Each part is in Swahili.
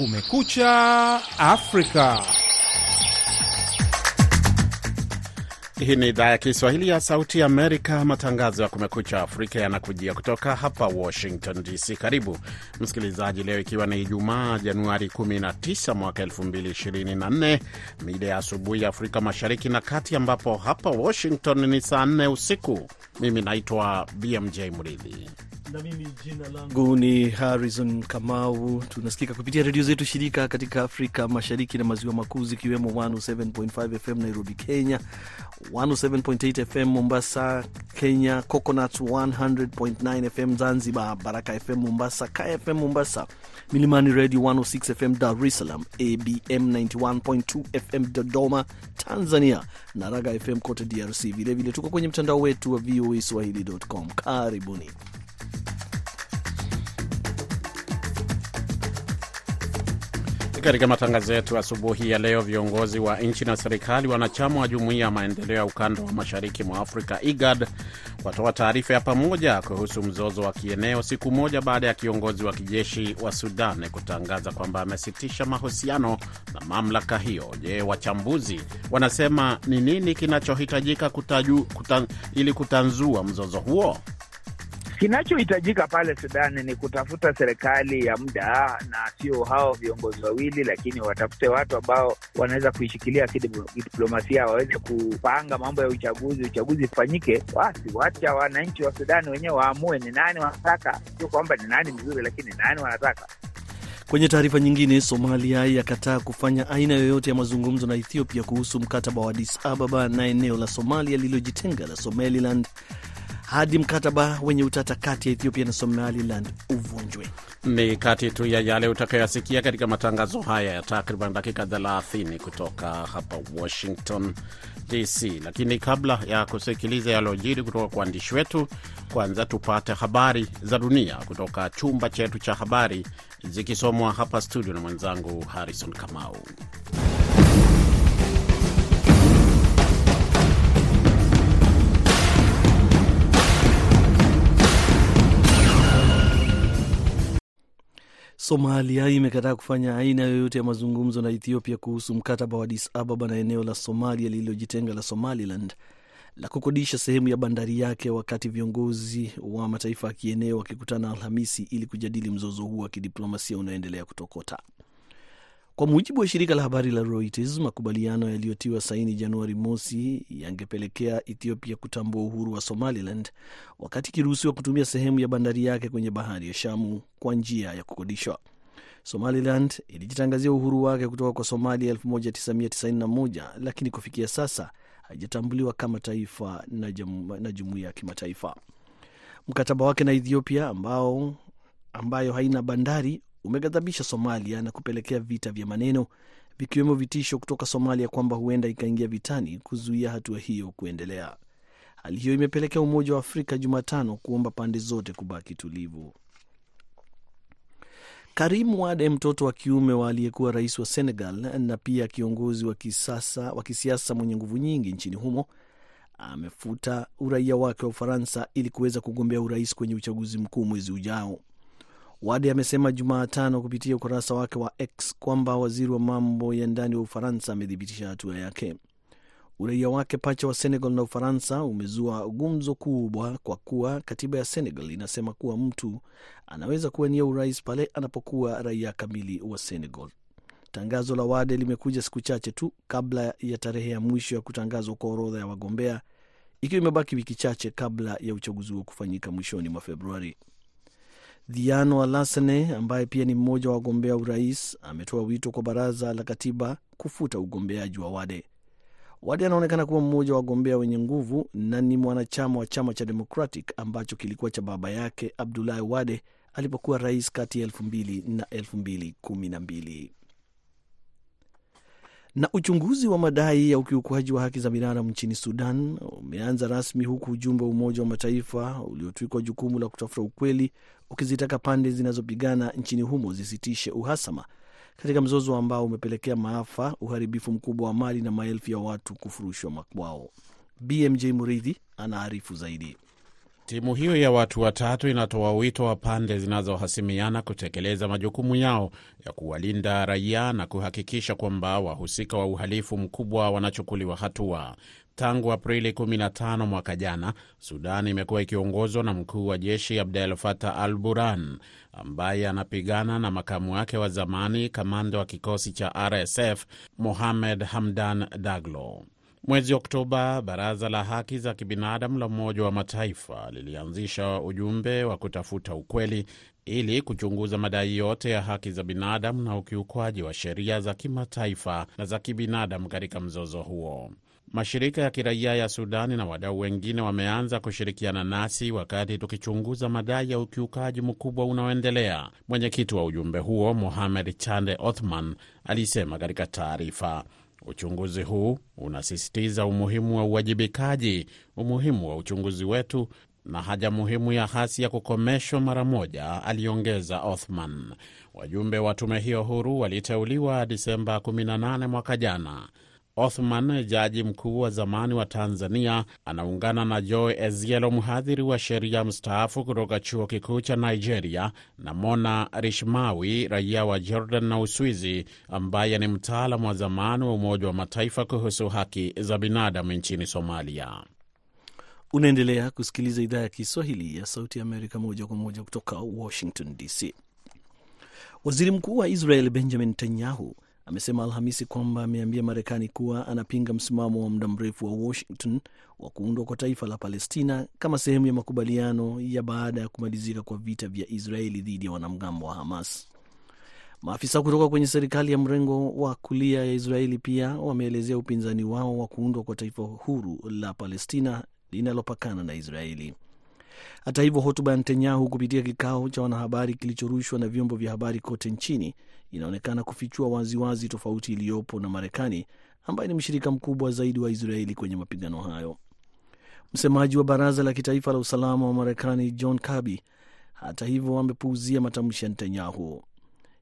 Kumekucha Afrika. Hii ni idhaa ya Kiswahili ya Sauti ya Amerika. Matangazo ya Kumekucha Afrika yanakujia kutoka hapa Washington DC. Karibu msikilizaji, leo ikiwa ni Ijumaa Januari 19 mwaka 2024, mida ya asubuhi ya Afrika Mashariki na Kati, ambapo hapa Washington ni saa 4 usiku. Mimi naitwa BMJ Mridhi na mimi jina langu ni Harrison Kamau. Tunasikika kupitia redio zetu shirika katika Afrika Mashariki na Maziwa Makuu, zikiwemo 107.5 FM Nairobi, Kenya, 107.8 FM Mombasa, Kenya, Coconut 100.9 FM Zanzibar, Baraka FM Mombasa, Kaya FM Mombasa, Milimani Radio 106 FM Dar es Salaam, ABM 91.2 FM Dodoma, Tanzania, na Raga FM kote DRC. Vilevile tuko kwenye mtandao wetu wa VOA Swahili.com. Karibuni. Katika matangazo yetu asubuhi ya leo, viongozi wa nchi na serikali wanachama wa jumuiya ya maendeleo ya ukanda wa mashariki mwa Afrika, IGAD, watoa taarifa ya pamoja kuhusu mzozo wa kieneo, siku moja baada ya kiongozi wa kijeshi wa Sudan kutangaza kwamba amesitisha mahusiano na mamlaka hiyo. Je, wachambuzi wanasema ni nini kinachohitajika kuta, ili kutanzua mzozo huo? Kinachohitajika pale Sudani ni kutafuta serikali ya muda na sio hao viongozi wawili, lakini watafute watu ambao wanaweza kuishikilia kidiplomasia, waweze kupanga mambo ya uchaguzi, uchaguzi ufanyike. Basi wacha wananchi wa Sudani wenyewe waamue ni nani wanataka, sio kwamba ni nani mzuri, lakini nani wanataka. Kwenye taarifa nyingine, Somalia yakataa kufanya aina yoyote ya mazungumzo na Ethiopia kuhusu mkataba wa Addis Ababa na eneo la Somalia lililojitenga la Somaliland hadi mkataba wenye utata kati ya Ethiopia na Somaliland uvunjwe. Ni kati tu ya yale utakayoyasikia katika matangazo haya ya takriban dakika 30 kutoka hapa Washington DC. Lakini kabla ya kusikiliza yaliyojiri kutoka kwa waandishi wetu, kwanza tupate habari za dunia kutoka chumba chetu cha habari, zikisomwa hapa studio na mwenzangu Harrison Kamau. Somalia imekataa kufanya aina yoyote ya mazungumzo na Ethiopia kuhusu mkataba wa Addis Ababa na eneo la Somalia lililojitenga la Somaliland la kukodisha sehemu ya bandari yake, wakati viongozi wa mataifa ya kieneo wakikutana Alhamisi ili kujadili mzozo huo wa kidiplomasia unaoendelea kutokota. Kwa mujibu wa shirika la habari la Reuters, makubaliano yaliyotiwa saini Januari mosi yangepelekea Ethiopia kutambua uhuru wa Somaliland wakati ikiruhusiwa kutumia sehemu ya bandari yake kwenye bahari ya Shamu kwa njia ya kukodishwa. Somaliland ilijitangazia uhuru wake kutoka kwa Somalia 1991 lakini kufikia sasa haijatambuliwa kama taifa na jumuiya ya kimataifa. Mkataba wake na Ethiopia ambao, ambayo haina bandari umeghadhabisha Somalia na kupelekea vita vya maneno vikiwemo vitisho kutoka Somalia kwamba huenda ikaingia vitani kuzuia hatua hiyo kuendelea. Hali hiyo imepelekea Umoja wa Afrika Jumatano kuomba pande zote kubaki tulivu. Karim Wade, mtoto wa kiume wa aliyekuwa rais wa Senegal na pia kiongozi wa kisasa wa kisiasa mwenye nguvu nyingi nchini humo, amefuta uraia wake wa Ufaransa ili kuweza kugombea urais kwenye uchaguzi mkuu mwezi ujao. Wade amesema Jumatano kupitia ukurasa wake wa X kwamba waziri wa mambo ya ndani wa Ufaransa amethibitisha hatua yake. Uraia wake pacha wa Senegal na Ufaransa umezua gumzo kubwa kwa kuwa katiba ya Senegal inasema kuwa mtu anaweza kuwania urais pale anapokuwa raia kamili wa Senegal. Tangazo la Wade limekuja siku chache tu kabla ya tarehe ya mwisho ya kutangazwa kwa orodha ya wagombea, ikiwa imebaki wiki chache kabla ya uchaguzi huo kufanyika mwishoni mwa Februari. Diano Alasane ambaye pia ni mmoja wa wagombea urais ametoa wito kwa baraza la katiba kufuta ugombeaji wa Wade. Wade anaonekana kuwa mmoja wa wagombea wenye nguvu na ni mwanachama wa chama cha Democratic ambacho kilikuwa cha baba yake Abdulahi Wade alipokuwa rais kati ya elfu mbili na elfu mbili kumi na mbili. Na uchunguzi wa madai ya ukiukwaji wa haki za binadamu nchini Sudan umeanza rasmi huku ujumbe wa Umoja wa Mataifa uliotwikwa jukumu la kutafuta ukweli ukizitaka pande zinazopigana nchini humo zisitishe uhasama katika mzozo ambao umepelekea maafa, uharibifu mkubwa wa mali na maelfu ya watu kufurushwa makwao. BMJ Muridhi anaarifu zaidi. Timu hiyo ya watu watatu inatoa wito wa pande zinazohasimiana kutekeleza majukumu yao ya kuwalinda raia na kuhakikisha kwamba wahusika wa uhalifu mkubwa wanachukuliwa hatua. Tangu Aprili 15 mwaka jana, Sudan imekuwa ikiongozwa na mkuu wa jeshi Abdel Fattah al Burhan ambaye anapigana na makamu wake wa zamani, kamanda wa kikosi cha RSF Mohamed Hamdan Daglo. Mwezi Oktoba, baraza la haki za kibinadamu la Umoja wa Mataifa lilianzisha ujumbe wa kutafuta ukweli ili kuchunguza madai yote ya haki za binadamu na ukiukwaji wa sheria za kimataifa na za kibinadamu katika mzozo huo. Mashirika ya kiraia ya Sudani na wadau wengine wameanza kushirikiana nasi wakati tukichunguza madai ya ukiukaji mkubwa unaoendelea. Mwenyekiti wa ujumbe huo Mohamed Chande Othman alisema katika taarifa Uchunguzi huu unasisitiza umuhimu wa uwajibikaji, umuhimu wa uchunguzi wetu na haja muhimu ya hasi ya kukomeshwa mara moja, aliongeza Othman. Wajumbe wa tume hiyo huru waliteuliwa Disemba 18 mwaka jana. Othman, jaji mkuu wa zamani wa Tanzania, anaungana na Joe Ezielo, mhadhiri wa sheria mstaafu kutoka chuo kikuu cha Nigeria, na Mona Rishmawi, raia wa Jordan na Uswizi, ambaye ni mtaalamu wa zamani wa Umoja wa Mataifa kuhusu haki za binadamu nchini Somalia. Unaendelea kusikiliza idhaa ya Kiswahili ya Sauti ya Amerika moja kwa moja kutoka Washington DC. Waziri Mkuu wa Israel Benjamin Netanyahu amesema Alhamisi kwamba ameambia Marekani kuwa anapinga msimamo wa muda mrefu wa Washington wa kuundwa kwa taifa la Palestina kama sehemu ya makubaliano ya baada ya kumalizika kwa vita vya Israeli dhidi ya wanamgambo wa Hamas. Maafisa kutoka kwenye serikali ya mrengo wa kulia ya Israeli pia wameelezea upinzani wao wa kuundwa kwa taifa huru la Palestina linalopakana na Israeli. Hata hivyo, hotuba ya Netanyahu kupitia kikao cha wanahabari kilichorushwa na vyombo vya habari kote nchini inaonekana kufichua waziwazi tofauti iliyopo na Marekani ambaye ni mshirika mkubwa zaidi wa Israeli kwenye mapigano hayo. Msemaji wa baraza la kitaifa la usalama wa Marekani John Kirby, hata hivyo, amepuuzia matamshi ya Netanyahu.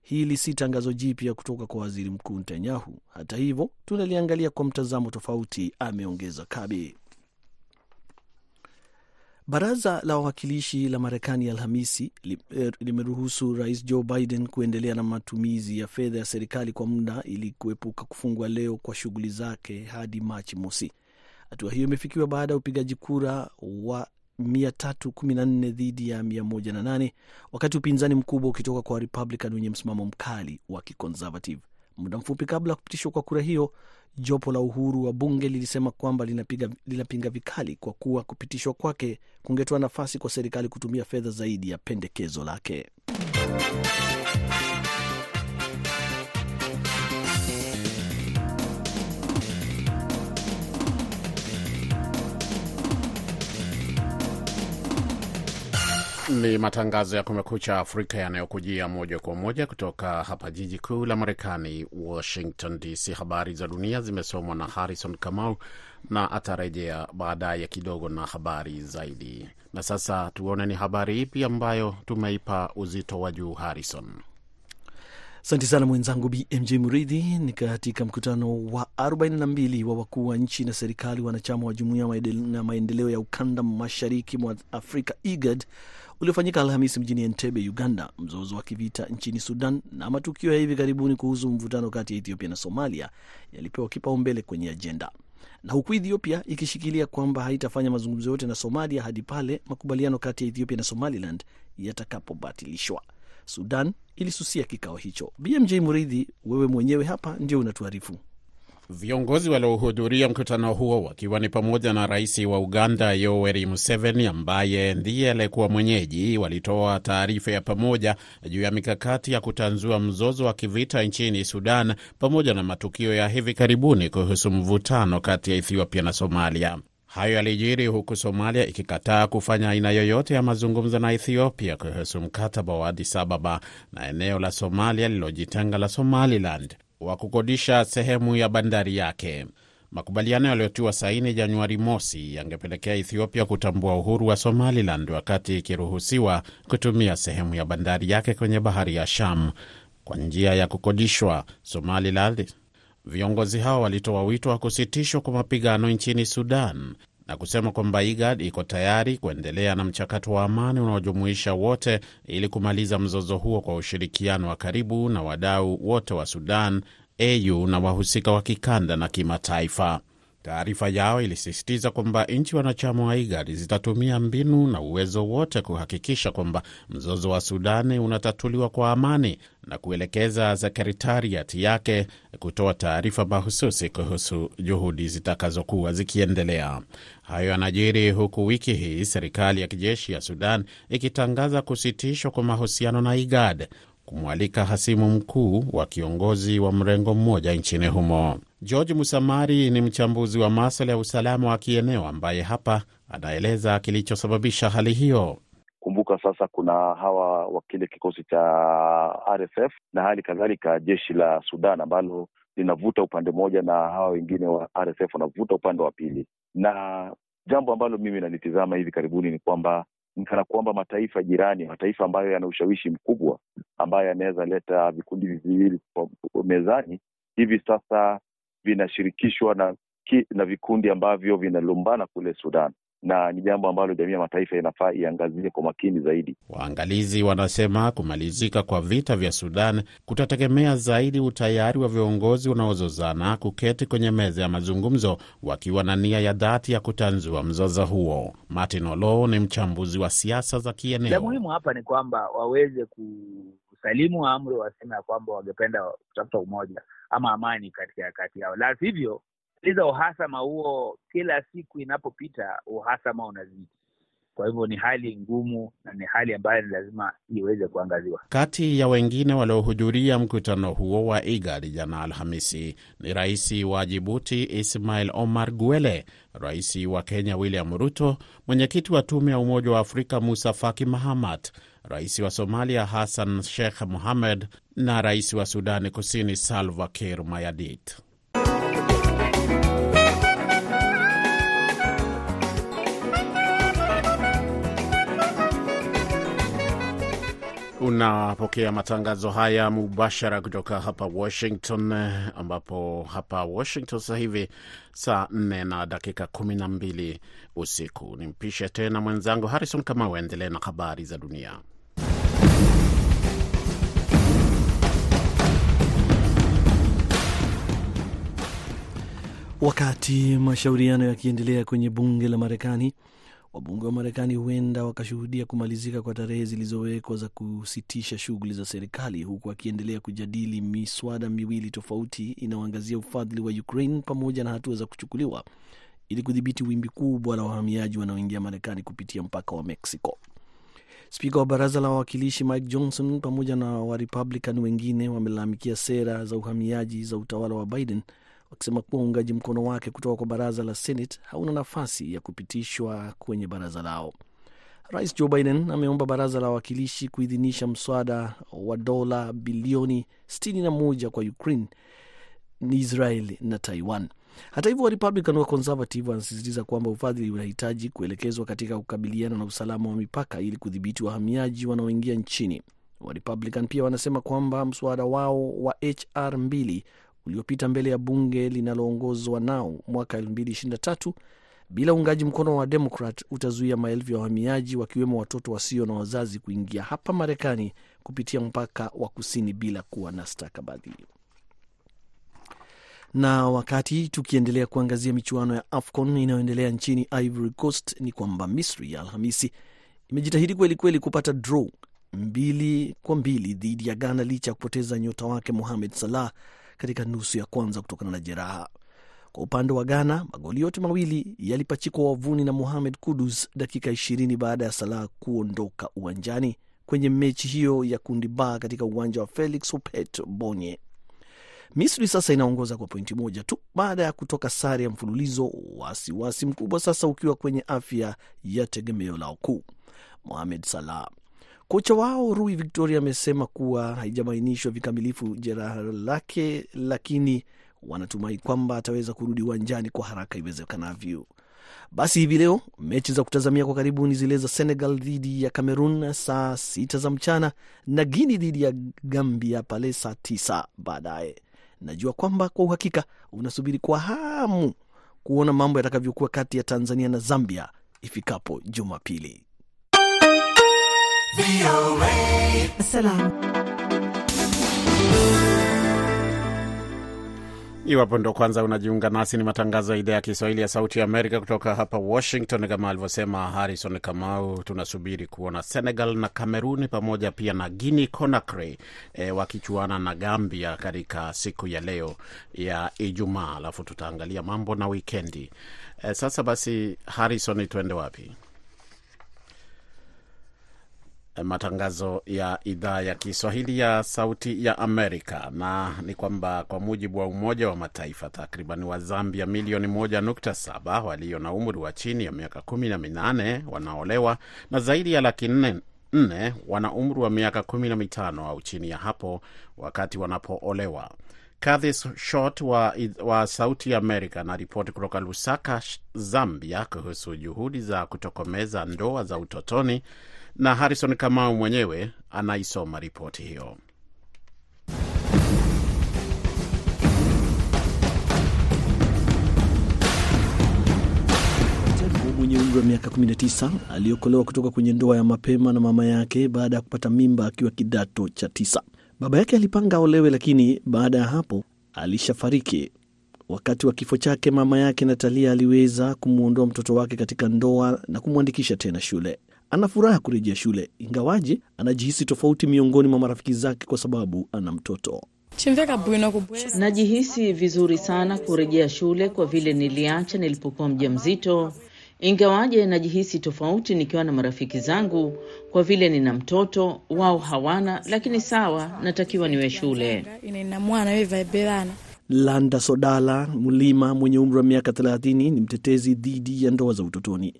Hili si tangazo jipya kutoka kwa waziri mkuu Netanyahu. Hata hivyo, tunaliangalia kwa mtazamo tofauti, ameongeza Kirby. Baraza la wawakilishi la Marekani Alhamisi limeruhusu rais Joe Biden kuendelea na matumizi ya fedha ya serikali kwa muda ili kuepuka kufungwa leo kwa shughuli zake hadi Machi mosi. Hatua hiyo imefikiwa baada ya upigaji kura wa 314 dhidi ya 108 wakati upinzani mkubwa ukitoka kwa Republican wenye msimamo mkali wa kiconservative. Muda mfupi kabla ya kupitishwa kwa kura hiyo, jopo la uhuru wa bunge lilisema kwamba linapiga, linapinga vikali kwa kuwa kupitishwa kwake kungetoa nafasi kwa serikali kutumia fedha zaidi ya pendekezo lake. Ni matangazo ya Kumekucha Afrika yanayokujia moja kwa moja kutoka hapa jiji kuu la Marekani, Washington DC. Habari za dunia zimesomwa na Harrison Kamau na atarejea baadaye kidogo na habari zaidi. Na sasa tuone ni habari ipi ambayo tumeipa uzito wa juu, Harrison. Asante sana mwenzangu BMJ Muridhi. Ni katika mkutano wa 42 wa wakuu wa nchi na serikali wanachama wa jumuiya na maendeleo ya ukanda mashariki mwa Afrika, IGAD, uliofanyika Alhamisi mjini Entebbe, Uganda. Mzozo wa kivita nchini Sudan na matukio ya hivi karibuni kuhusu mvutano kati ya Ethiopia na Somalia yalipewa kipaumbele kwenye ajenda, na huku Ethiopia ikishikilia kwamba haitafanya mazungumzo yote na Somalia hadi pale makubaliano kati ya Ethiopia na Somaliland yatakapobatilishwa. Sudan ilisusia kikao hicho. BMJ Muridhi, wewe mwenyewe hapa ndio unatuarifu. Viongozi waliohudhuria mkutano huo wakiwa ni pamoja na rais wa Uganda Yoweri Museveni ambaye ndiye aliyekuwa mwenyeji, walitoa taarifa ya pamoja juu ya mikakati ya kutanzua mzozo wa kivita nchini Sudan pamoja na matukio ya hivi karibuni kuhusu mvutano kati ya Ethiopia na Somalia. Hayo yalijiri huku Somalia ikikataa kufanya aina yoyote ya mazungumzo na Ethiopia kuhusu mkataba wa Addis Ababa na eneo la Somalia lililojitenga la Somaliland wa kukodisha sehemu ya bandari yake. Makubaliano yaliyotiwa saini Januari mosi yangepelekea Ethiopia kutambua uhuru wa Somaliland wakati ikiruhusiwa kutumia sehemu ya bandari yake kwenye bahari ya Sham kwa njia ya kukodishwa. Somaliland Viongozi hao walitoa wito wa kusitishwa kwa mapigano nchini Sudan na kusema kwamba IGAD iko tayari kuendelea na mchakato wa amani unaojumuisha wote ili kumaliza mzozo huo kwa ushirikiano wa karibu na wadau wote wa Sudan, AU na wahusika wa kikanda na kimataifa. Taarifa yao ilisisitiza kwamba nchi wanachama wa IGAD zitatumia mbinu na uwezo wote kuhakikisha kwamba mzozo wa Sudani unatatuliwa kwa amani na kuelekeza sekretariati yake kutoa taarifa mahususi kuhusu juhudi zitakazokuwa zikiendelea. Hayo yanajiri huku wiki hii serikali ya kijeshi ya Sudan ikitangaza kusitishwa kwa mahusiano na IGAD kumwalika hasimu mkuu wa kiongozi wa mrengo mmoja nchini humo. George Musamari ni mchambuzi wa maswala ya usalama wa kieneo ambaye hapa anaeleza kilichosababisha hali hiyo. Kumbuka sasa kuna hawa wa kile kikosi cha RSF na hali kadhalika jeshi la Sudan ambalo linavuta upande mmoja na hawa wengine wa RSF wanavuta upande wa pili, na jambo ambalo mimi nalitizama hivi karibuni ni kwamba nikana kwamba mataifa jirani, mataifa ambayo yana ushawishi mkubwa, ambayo yanaweza leta vikundi viwili mezani, hivi sasa vinashirikishwa na, na vikundi ambavyo vinalumbana kule Sudan na ni jambo ambalo jamii ya mataifa inafaa iangazie kwa makini zaidi. Waangalizi wanasema kumalizika kwa vita vya Sudan kutategemea zaidi utayari wa viongozi wanaozozana kuketi kwenye meza ya mazungumzo wakiwa na nia ya dhati ya kutanzua mzozo huo. Martin Olo ni mchambuzi wa siasa za kieneo. La muhimu hapa ni kwamba waweze kusalimu amri, waseme ya kwamba wangependa kutafuta umoja ama amani katika kati yao, la sivyo liza uhasama huo, kila siku inapopita uhasama unazidi. Kwa hivyo ni hali ngumu na ni hali ambayo ni lazima iweze kuangaziwa. Kati ya wengine waliohudhuria mkutano huo wa IGAD jana Alhamisi ni rais wa Jibuti Ismail Omar Guele, rais wa Kenya William Ruto, mwenyekiti wa tume ya Umoja wa Afrika Musa Faki Mahamat, rais wa Somalia Hassan Sheikh Mohamed na rais wa Sudani Kusini Salva Kiir Mayardit. Unapokea matangazo haya mubashara kutoka hapa Washington, ambapo hapa Washington sasa hivi saa 4 na dakika 12 usiku. Nimpishe tena mwenzangu Harrison Kamau aendelee na habari za dunia. Wakati mashauriano yakiendelea kwenye bunge la Marekani, wabunge wa Marekani huenda wakashuhudia kumalizika kwa tarehe zilizowekwa za kusitisha shughuli za serikali, huku akiendelea kujadili miswada miwili tofauti inayoangazia ufadhili wa Ukraine pamoja na hatua za kuchukuliwa ili kudhibiti wimbi kubwa la wahamiaji wanaoingia Marekani kupitia mpaka wa Mexico. Spika wa baraza la wawakilishi Mike Johnson pamoja na Warepublican wengine wamelalamikia sera za uhamiaji za utawala wa Biden wakisema kuwa uungaji mkono wake kutoka kwa baraza la Senate hauna nafasi ya kupitishwa kwenye baraza lao. Rais Joe Biden ameomba baraza la wawakilishi kuidhinisha mswada wa dola bilioni 61 kwa Ukraine, Israel na Taiwan. Hata hivyo, Warepublican wa Conservative wanasisitiza kwamba ufadhili unahitaji kuelekezwa katika kukabiliana na usalama wa mipaka ili kudhibiti wahamiaji wanaoingia nchini. Warepublican pia wanasema kwamba mswada wao wa HR 2 uliopita mbele ya bunge linaloongozwa nao mwaka 2023 bila uungaji mkono wa Demokrat utazuia maelfu ya wahamiaji wakiwemo watoto wasio na wazazi kuingia hapa Marekani kupitia mpaka wa kusini bila kuwa na stakabadhi. Na wakati tukiendelea kuangazia michuano ya AFCON inayoendelea nchini Ivory Coast, ni kwamba Misri ya Alhamisi imejitahidi kweli kweli kupata draw mbili kwa mbili dhidi ya Ghana licha ya kupoteza nyota wake Mohamed Salah katika nusu ya kwanza kutokana na jeraha. Kwa upande wa Ghana, magoli yote mawili yalipachikwa wavuni na Mohamed Kudus dakika 20 baada ya Salah kuondoka uwanjani kwenye mechi hiyo ya kundi ba katika uwanja wa Felix Houphouet Bonye. Misri sasa inaongoza kwa pointi moja tu baada ya kutoka sare ya mfululizo, wasiwasi mkubwa sasa ukiwa kwenye afya ya tegemeo lao kuu Mohamed Salah. Kocha wao Rui Victoria amesema kuwa haijabainishwa vikamilifu jeraha lake, lakini wanatumai kwamba ataweza kurudi uwanjani kwa haraka iwezekanavyo. Basi hivi leo mechi za kutazamia kwa karibu ni zile za Senegal dhidi ya Cameroon saa sita za mchana na Guini dhidi ya Gambia pale saa tisa baadaye. Najua kwamba kwa uhakika unasubiri kwa hamu kuona mambo yatakavyokuwa kati ya Tanzania na Zambia ifikapo Jumapili. Iwapo ndo kwanza unajiunga nasi, ni matangazo ya idhaa ya Kiswahili ya Sauti ya Amerika kutoka hapa Washington. Kama alivyosema Harrison Kamau, tunasubiri kuona Senegal na Cameroon pamoja pia na Guinea Conakry e, wakichuana na Gambia katika siku ya leo ya Ijumaa, alafu tutaangalia mambo na wikendi. E, sasa basi, Harrison, tuende wapi? Matangazo ya idhaa ya Kiswahili ya Sauti ya Amerika, na ni kwamba kwa mujibu wa Umoja wa Mataifa, takriban wa Zambia milioni moja nukta saba walio na umri wa chini ya miaka kumi na minane wanaolewa na zaidi ya laki nne nne wana umri wa miaka kumi na mitano au chini ya hapo wakati wanapoolewa. Kathy Short wa, wa Sauti Amerika anaripoti kutoka Lusaka, Zambia, kuhusu juhudi za kutokomeza ndoa za utotoni na Harrison Kamau mwenyewe anaisoma ripoti hiyo. Mwenye umri wa miaka 19 aliokolewa kutoka kwenye ndoa ya mapema na mama yake baada ya kupata mimba akiwa kidato cha tisa. Baba yake alipanga aolewe, lakini baada ya hapo alishafariki. Wakati wa kifo chake, mama yake Natalia aliweza kumwondoa mtoto wake katika ndoa na kumwandikisha tena shule. Ana furaha kurejea shule, ingawaje anajihisi tofauti miongoni mwa marafiki zake kwa sababu ana mtoto. Najihisi vizuri sana kurejea shule kwa vile niliacha nilipokuwa mjamzito, ingawaje najihisi tofauti nikiwa na marafiki zangu kwa vile nina mtoto, wao hawana, lakini sawa, natakiwa niwe shule. Landa Sodala Mlima mwenye umri wa miaka 30 ni mtetezi dhidi ya ndoa za utotoni.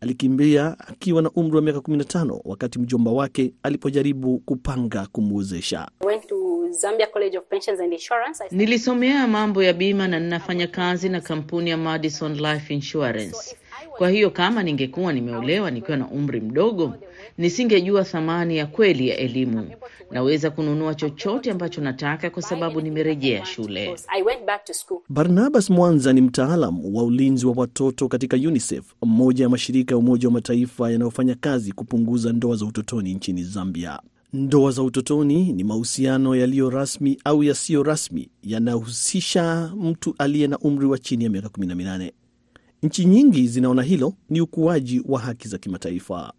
Alikimbia akiwa na umri wa miaka 15 wakati mjomba wake alipojaribu kupanga kumwozesha. Nilisomea mambo ya bima na ninafanya kazi na kampuni ya Madison Life Insurance. Kwa hiyo kama ningekuwa nimeolewa nikiwa na umri mdogo, nisingejua thamani ya kweli ya elimu. Naweza kununua chochote ambacho nataka kwa sababu nimerejea shule. Barnabas Mwanza ni mtaalam wa ulinzi wa watoto katika UNICEF, mmoja ya mashirika ya Umoja wa Mataifa yanayofanya kazi kupunguza ndoa za utotoni nchini Zambia. Ndoa za utotoni ni mahusiano yaliyo rasmi au yasiyo rasmi yanayohusisha mtu aliye na umri wa chini ya miaka 18. Nchi nyingi zinaona hilo ni ukuaji wa haki za kimataifa.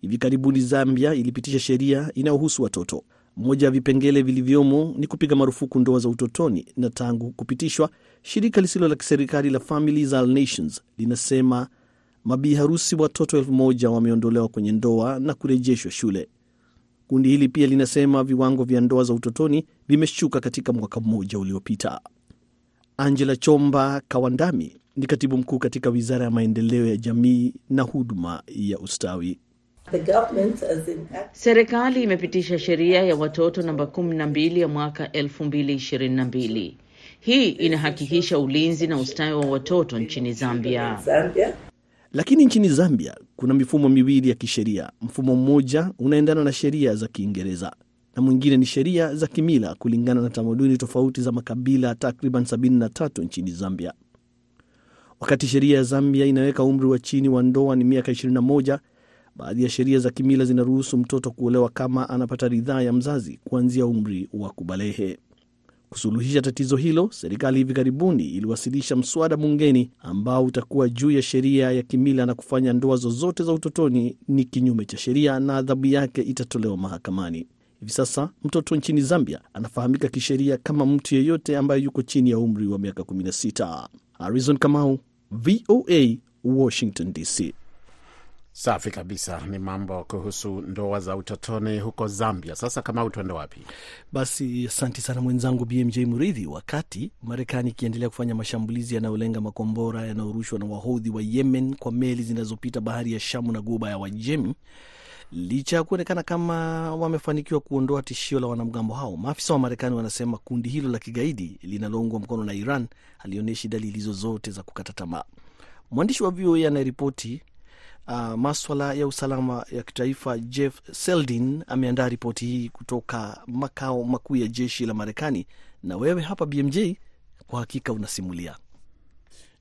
Hivi karibuni Zambia ilipitisha sheria inayohusu watoto. Moja ya vipengele vilivyomo ni kupiga marufuku ndoa za utotoni, na tangu kupitishwa, shirika lisilo la kiserikali la Families All Nations linasema mabii harusi watoto elfu moja wameondolewa kwenye ndoa na kurejeshwa shule. Kundi hili pia linasema viwango vya ndoa za utotoni vimeshuka katika mwaka mmoja uliopita. Angela Chomba Kawandami ni katibu mkuu katika wizara ya maendeleo ya jamii na huduma ya ustawi. Serikali imepitisha sheria ya watoto namba kumi na mbili ya mwaka elfu mbili ishirini na mbili. Hii inahakikisha ulinzi na ustawi wa watoto nchini Zambia. Lakini nchini Zambia kuna mifumo miwili ya kisheria. Mfumo mmoja unaendana na sheria za Kiingereza na mwingine ni sheria za kimila kulingana na tamaduni tofauti za makabila takriban 73 nchini Zambia. Wakati sheria ya Zambia inaweka umri wa chini wa ndoa ni miaka 21, baadhi ya sheria za kimila zinaruhusu mtoto kuolewa kama anapata ridhaa ya mzazi kuanzia umri wa kubalehe. Kusuluhisha tatizo hilo, serikali hivi karibuni iliwasilisha mswada bungeni ambao utakuwa juu ya sheria ya kimila na kufanya ndoa zozote za utotoni ni kinyume cha sheria na adhabu yake itatolewa mahakamani. Hivi sasa mtoto nchini Zambia anafahamika kisheria kama mtu yeyote ambaye yuko chini ya umri wa miaka 16. Harrison Kamau, VOA, Washington DC. Safi kabisa, ni mambo kuhusu ndoa za utotoni huko Zambia. Sasa kama tuende wapi? Basi asanti sana mwenzangu BMJ Muridhi. Wakati Marekani ikiendelea kufanya mashambulizi yanayolenga makombora yanayorushwa na wahodhi wa Yemen kwa meli zinazopita bahari ya Shamu na guba ya Wajemi, licha ya kuonekana kama wamefanikiwa kuondoa tishio la wanamgambo hao, maafisa wa Marekani wanasema kundi hilo la kigaidi linaloungwa mkono na Iran halionyeshi dalili zozote za kukata tamaa. Mwandishi wa VOA anayeripoti Uh, maswala ya usalama ya kitaifa Jeff Seldin ameandaa ripoti hii kutoka makao makuu ya jeshi la Marekani, na wewe hapa BMJ kwa hakika unasimulia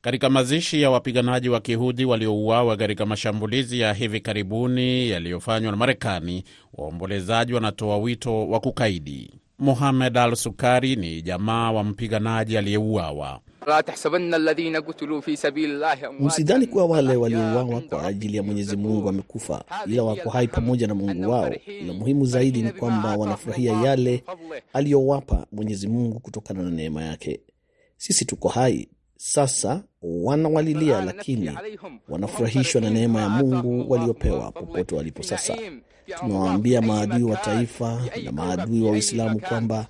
Katika mazishi ya wapiganaji wa kihudhi waliouawa katika mashambulizi ya hivi karibuni yaliyofanywa na Marekani, waombolezaji wanatoa wito wa kukaidi. Mohamed Al Sukari ni jamaa wa mpiganaji aliyeuawa. Msidhani kuwa wale waliouawa kwa ajili ya Mwenyezi Mungu wamekufa, ila wako hai pamoja na Mungu wao, na muhimu zaidi ni kwamba wanafurahia yale aliyowapa Mwenyezi Mungu kutokana na neema yake. Sisi tuko hai sasa, wanawalilia lakini wanafurahishwa na neema ya Mungu waliopewa popote walipo sasa. Tunawaambia maadui wa taifa na maadui wa Uislamu kwamba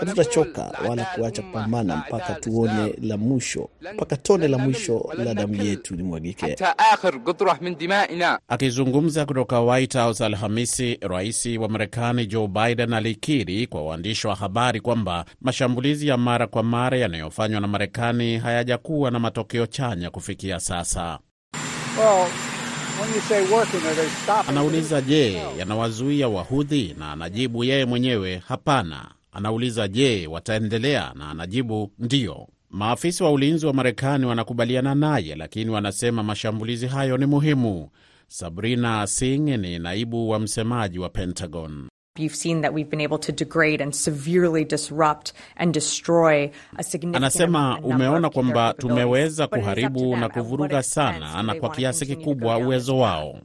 hatutachoka wala kuacha kupambana mpaka tuone la mwisho, mpaka tone la mwisho la damu yetu limwagike. Akizungumza kutoka White House Alhamisi, rais wa Marekani Joe Biden alikiri kwa waandishi wa habari kwamba mashambulizi ya mara kwa mara yanayofanywa na Marekani hayajakuwa na matokeo chanya kufikia sasa. Well, when you say working, are they stopping? Anauliza, je, yanawazuia Wahudhi? Na anajibu yeye mwenyewe hapana. Anauliza, je, wataendelea? Na anajibu ndiyo. Maafisa wa ulinzi wa Marekani wanakubaliana naye, lakini wanasema mashambulizi hayo ni muhimu. Sabrina Singh ni naibu wa msemaji wa Pentagon. You've seen that we've been able to degrade and severely disrupt and destroy a significant Anasema umeona kwamba tumeweza kuharibu na kuvuruga sana na kwa kiasi kikubwa uwezo wao.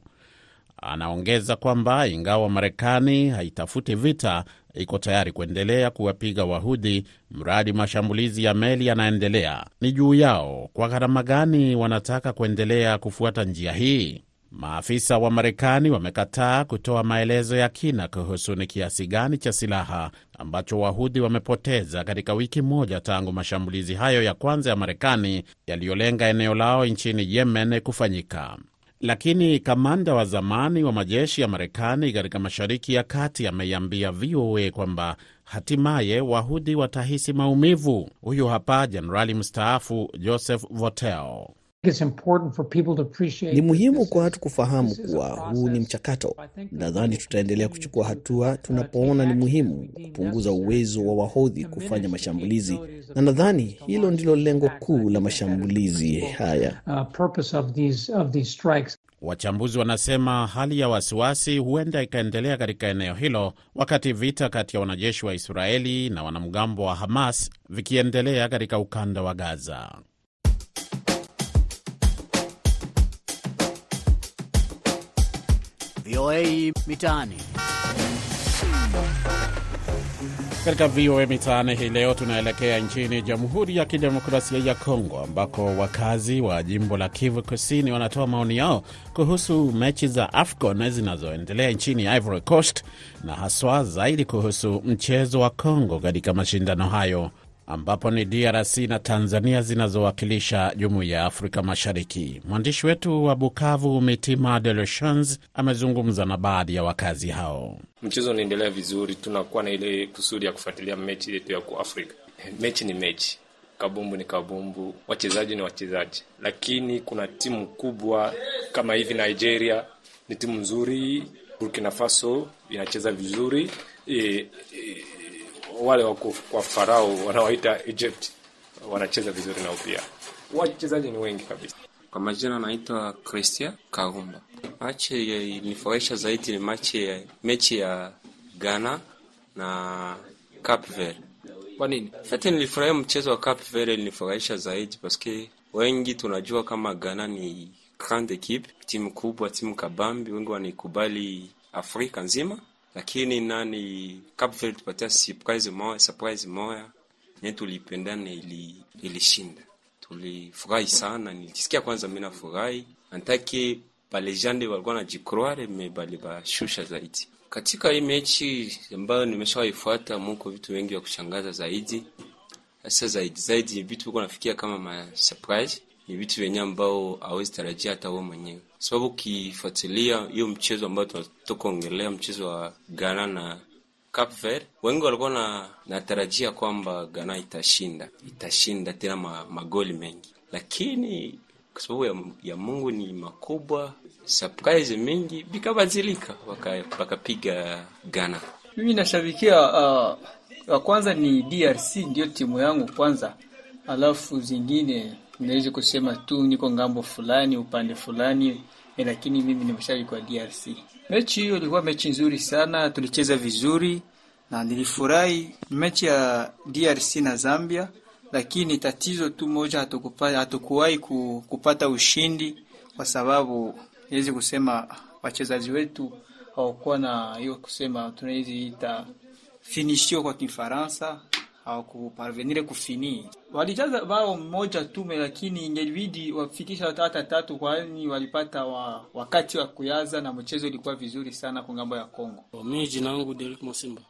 Anaongeza kwamba ingawa Marekani haitafuti vita, iko tayari kuendelea kuwapiga Wahudhi mradi mashambulizi ya meli yanaendelea. Ni juu yao kwa gharama gani wanataka kuendelea kufuata njia hii. Maafisa wa Marekani wamekataa kutoa maelezo ya kina kuhusu ni kiasi gani cha silaha ambacho Wahudhi wamepoteza katika wiki moja tangu mashambulizi hayo ya kwanza ya Marekani yaliyolenga eneo lao nchini Yemen kufanyika. Lakini kamanda wa zamani wa majeshi ya Marekani katika Mashariki ya Kati ameiambia VOA kwamba hatimaye Wahudhi watahisi maumivu. Huyu hapa Jenerali mstaafu Joseph Votel. It's important for people to appreciate Ni muhimu kwa watu kufahamu kuwa huu ni mchakato. Nadhani tutaendelea kuchukua hatua uh, tunapoona ni muhimu kupunguza uwezo wa Wahodhi kufanya mashambulizi, na nadhani hilo ndilo lengo kuu la mashambulizi haya. uh, purpose of these of these strikes. Wachambuzi wanasema hali ya wasiwasi huenda ikaendelea katika eneo hilo wakati vita kati ya wanajeshi wa Israeli na wanamgambo wa Hamas vikiendelea katika ukanda wa Gaza. VOA Mitaani. Katika VOA Mitaani hii leo tunaelekea nchini Jamhuri ya Kidemokrasia ya Kongo ambako wakazi wa jimbo la Kivu Kusini wanatoa maoni yao kuhusu mechi za AFCON zinazoendelea nchini Ivory Coast na haswa zaidi kuhusu mchezo wa Kongo katika mashindano hayo ambapo ni DRC na Tanzania zinazowakilisha Jumuiya ya Afrika Mashariki. Mwandishi wetu wa Bukavu, Mitima De Lechans, amezungumza na baadhi ya wakazi hao. Mchezo unaendelea vizuri, tunakuwa na ile kusudi ya kufuatilia mechi yetu ya kuafrika. Mechi ni mechi, kabumbu ni kabumbu, wachezaji ni wachezaji, lakini kuna timu kubwa kama hivi. Nigeria ni timu nzuri, Burkina Faso inacheza vizuri e, wale wako kwa Farao wanawaita Egypt wanacheza vizuri nao pia, wachezaji ni wengi kabisa. Kwa majina naitwa Christian Kagumba. Machi ilinifurahisha zaidi ni machi ya, mechi ya Ghana na Cape Verde. Kwa nini? Fete nilifurahia mchezo wa Cape Verde, ilinifurahisha zaidi paske wengi tunajua kama Ghana ni grande equipe, timu kubwa, timu kabambi, wengi wanaikubali Afrika nzima, lakini nani Cape Verde tupatia surprise moya, surprise moya. Nye tulipendana, ili ilishinda. Tulifurahi sana, nilisikia kwanza, mimi nafurahi antaki balejande walikuwa na jikroare me bali bashusha zaidi. Katika hii mechi ambayo nimeshawaifuata. Muko vitu wengi vya kushangaza zaidi. Sasa zaidi zaidi vitu viko nafikia kama ma surprise, ni vitu vyenye ambao hawezi tarajia hata wewe mwenyewe, sababu ukifuatilia hiyo mchezo ambao tunatoka mchezo wa Ghana na Cape Verde, wengi walikuwa na natarajia kwamba Ghana itashinda. Itashinda tena ma, magoli mengi, lakini kwa sababu ya, ya Mungu ni makubwa, surprise mingi vikabadilika, wakapiga waka Ghana. Mimi nashabikia uh, wa kwanza ni DRC, ndiyo timu yangu kwanza, alafu zingine naweza kusema tu niko ng'ambo fulani upande fulani, lakini mimi ni mshabiki wa DRC. Mechi hiyo ilikuwa mechi nzuri sana, tulicheza vizuri na nilifurahi. Mechi ya DRC na Zambia, lakini tatizo tu moja, hatukupata hatukuwahi kupata ushindi kwa sababu niwezi kusema wachezaji wetu hawakuwa na hiyo kusema tunawezi ita finishio kwa Kifaransa hawakuparvenire kufini. Walijaza bao mmoja tume, lakini ingebidi wafikisha hata tatu, kwani walipata wa, wakati wa kuyaza na mchezo ilikuwa vizuri sana kwa ng'ambo ya Kongo. Mimi jina langu Derek Mosimba.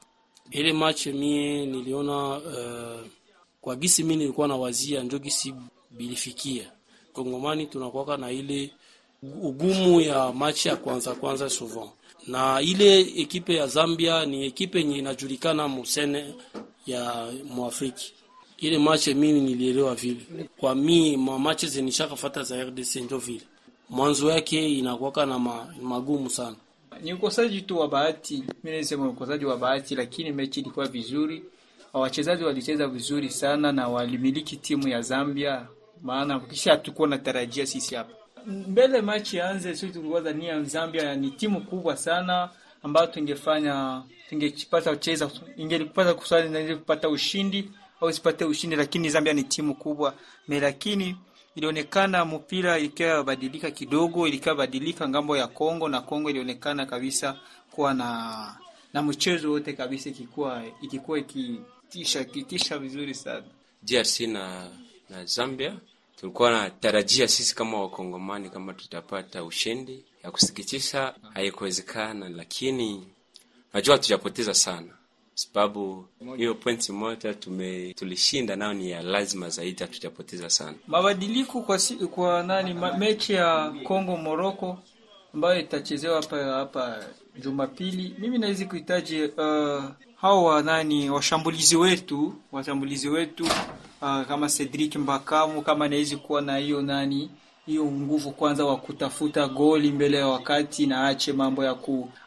Ile match mie niliona uh, kwa gisi mimi nilikuwa na wazia njo gisi bilifikia Kongomani tunakuwaka na ile ugumu ya match ya kwanza kwanza souvent na ile ekipe ya Zambia ni ekipe yenye inajulikana musene ya Mwafriki. Ile mache mimi nilielewa vile. Kwa mi mamache zenishakafata za RDC ndio vile mwanzo yake inakuwaka na ma, magumu sana. Ni ukosaji tu wa bahati, mimi nasema ukosaji wa bahati, lakini mechi ilikuwa vizuri, wachezaji walicheza vizuri sana na walimiliki timu ya Zambia, maana kisha hatukuwa na tarajia sisi hapa. Mbele machi anze, sisi tulikuwa dhania Zambia ni timu kubwa sana ambayo tungefanya tungepata kucheza, ingelipata kusali na kupata ushindi au isipate ushindi, lakini Zambia ni timu kubwa me, lakini ilionekana mpira ilikuwa badilika kidogo, ilikuwa badilika ng'ambo ya Kongo na Kongo ilionekana kabisa kuwa na na mchezo wote kabisa ikikuwa ikikuwa ikitisha kitisha vizuri sana DRC na na Zambia tulikuwa na tarajia sisi kama wakongomani kama tutapata ushindi. Ya kusikitisha haikuwezekana, lakini najua hatujapoteza sana, sababu hiyo pointi moja tume tulishinda, nao ni ya lazima zaidi, hatujapoteza sana. Mabadiliko kwa, si, kwa nani ma, mechi ya Kongo Morocco ambayo itachezewa hapa hapa Jumapili, mimi nawezi kuhitaji uh, hao wa nani washambulizi wetu washambulizi wetu uh, kama Cedric Mbakamu kama nawezi kuwa na hiyo nani hiyo nguvu kwanza wa kutafuta goli mbele ya wakati na ache mambo ya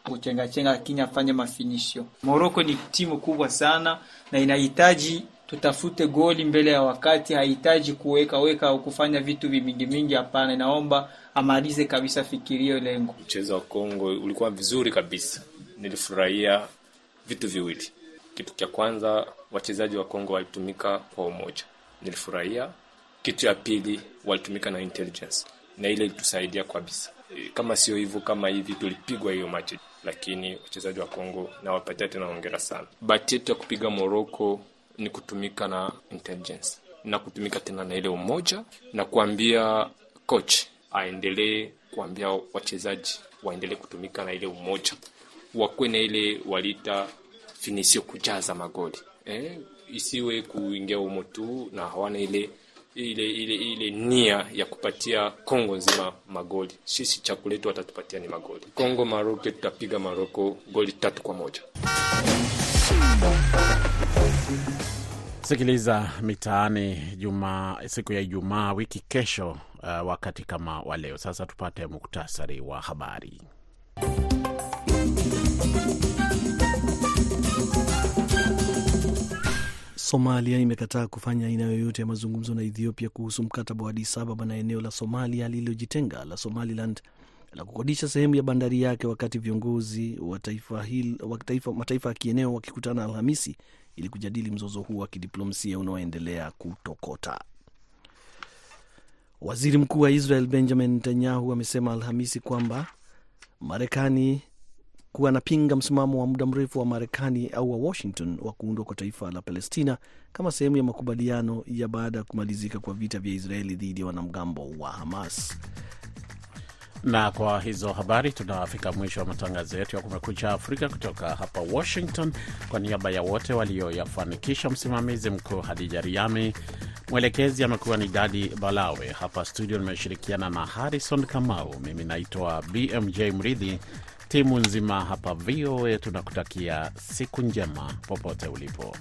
kuchengachenga, lakini afanye mafinisho. Moroko ni timu kubwa sana na inahitaji tutafute goli mbele ya wakati, hahitaji kuweka weka au kufanya vitu vimingi mingi. Hapana, inaomba amalize kabisa fikirio lengo. Mchezo wa Kongo ulikuwa vizuri kabisa, nilifurahia vitu viwili. Kitu cha kwanza, wachezaji wa Kongo walitumika kwa umoja, nilifurahia. Kitu ya pili, walitumika na intelligence. Na ile ilitusaidia kabisa. Kama sio hivyo, kama hivi tulipigwa hiyo machi, lakini wachezaji wa Kongo nawapatia tena hongera sana. Bahati yetu ya kupiga Morocco ni kutumika na intelligence. Na kutumika tena na ile umoja na kuambia coach aendelee kuambia wachezaji waendelee kutumika na ile umoja, wakuwe na ile walita finisio kujaza magoli. Eh, isiwe kuingia umo tu na hawana ile ile ile ile nia ya kupatia Kongo nzima magoli. Sisi cha kuletu watatupatia ni magoli. Kongo Maroko, tutapiga Maroko goli tatu kwa moja. Sikiliza mitaani juma siku ya Ijumaa wiki kesho, uh, wakati kama wa leo. Sasa tupate muktasari wa habari. Somalia imekataa kufanya aina yoyote ya mazungumzo na Ethiopia kuhusu mkataba wa Addis Ababa na eneo la Somalia lililojitenga la Somaliland la kukodisha sehemu ya bandari yake, wakati viongozi wa taifa hil, wa taifa, mataifa ya kieneo wakikutana Alhamisi ili kujadili mzozo huo wa kidiplomasia unaoendelea kutokota. Waziri Mkuu wa Israel Benjamin Netanyahu amesema Alhamisi kwamba Marekani kuwa anapinga msimamo wa muda mrefu wa Marekani au wa Washington wa kuundwa kwa taifa la Palestina kama sehemu ya makubaliano ya baada ya kumalizika kwa vita vya Israeli dhidi ya wanamgambo wa Hamas. Na kwa hizo habari tunafika mwisho wa matangazo yetu ya Kumekucha Afrika kutoka hapa Washington. Kwa niaba ya wote walioyafanikisha, msimamizi mkuu Hadija Riami, mwelekezi amekuwa ni Dadi Balawe. Hapa studio nimeshirikiana na Harrison Kamau. Mimi naitwa BMJ Mridhi. Timu nzima hapa VOA tunakutakia siku njema popote ulipo.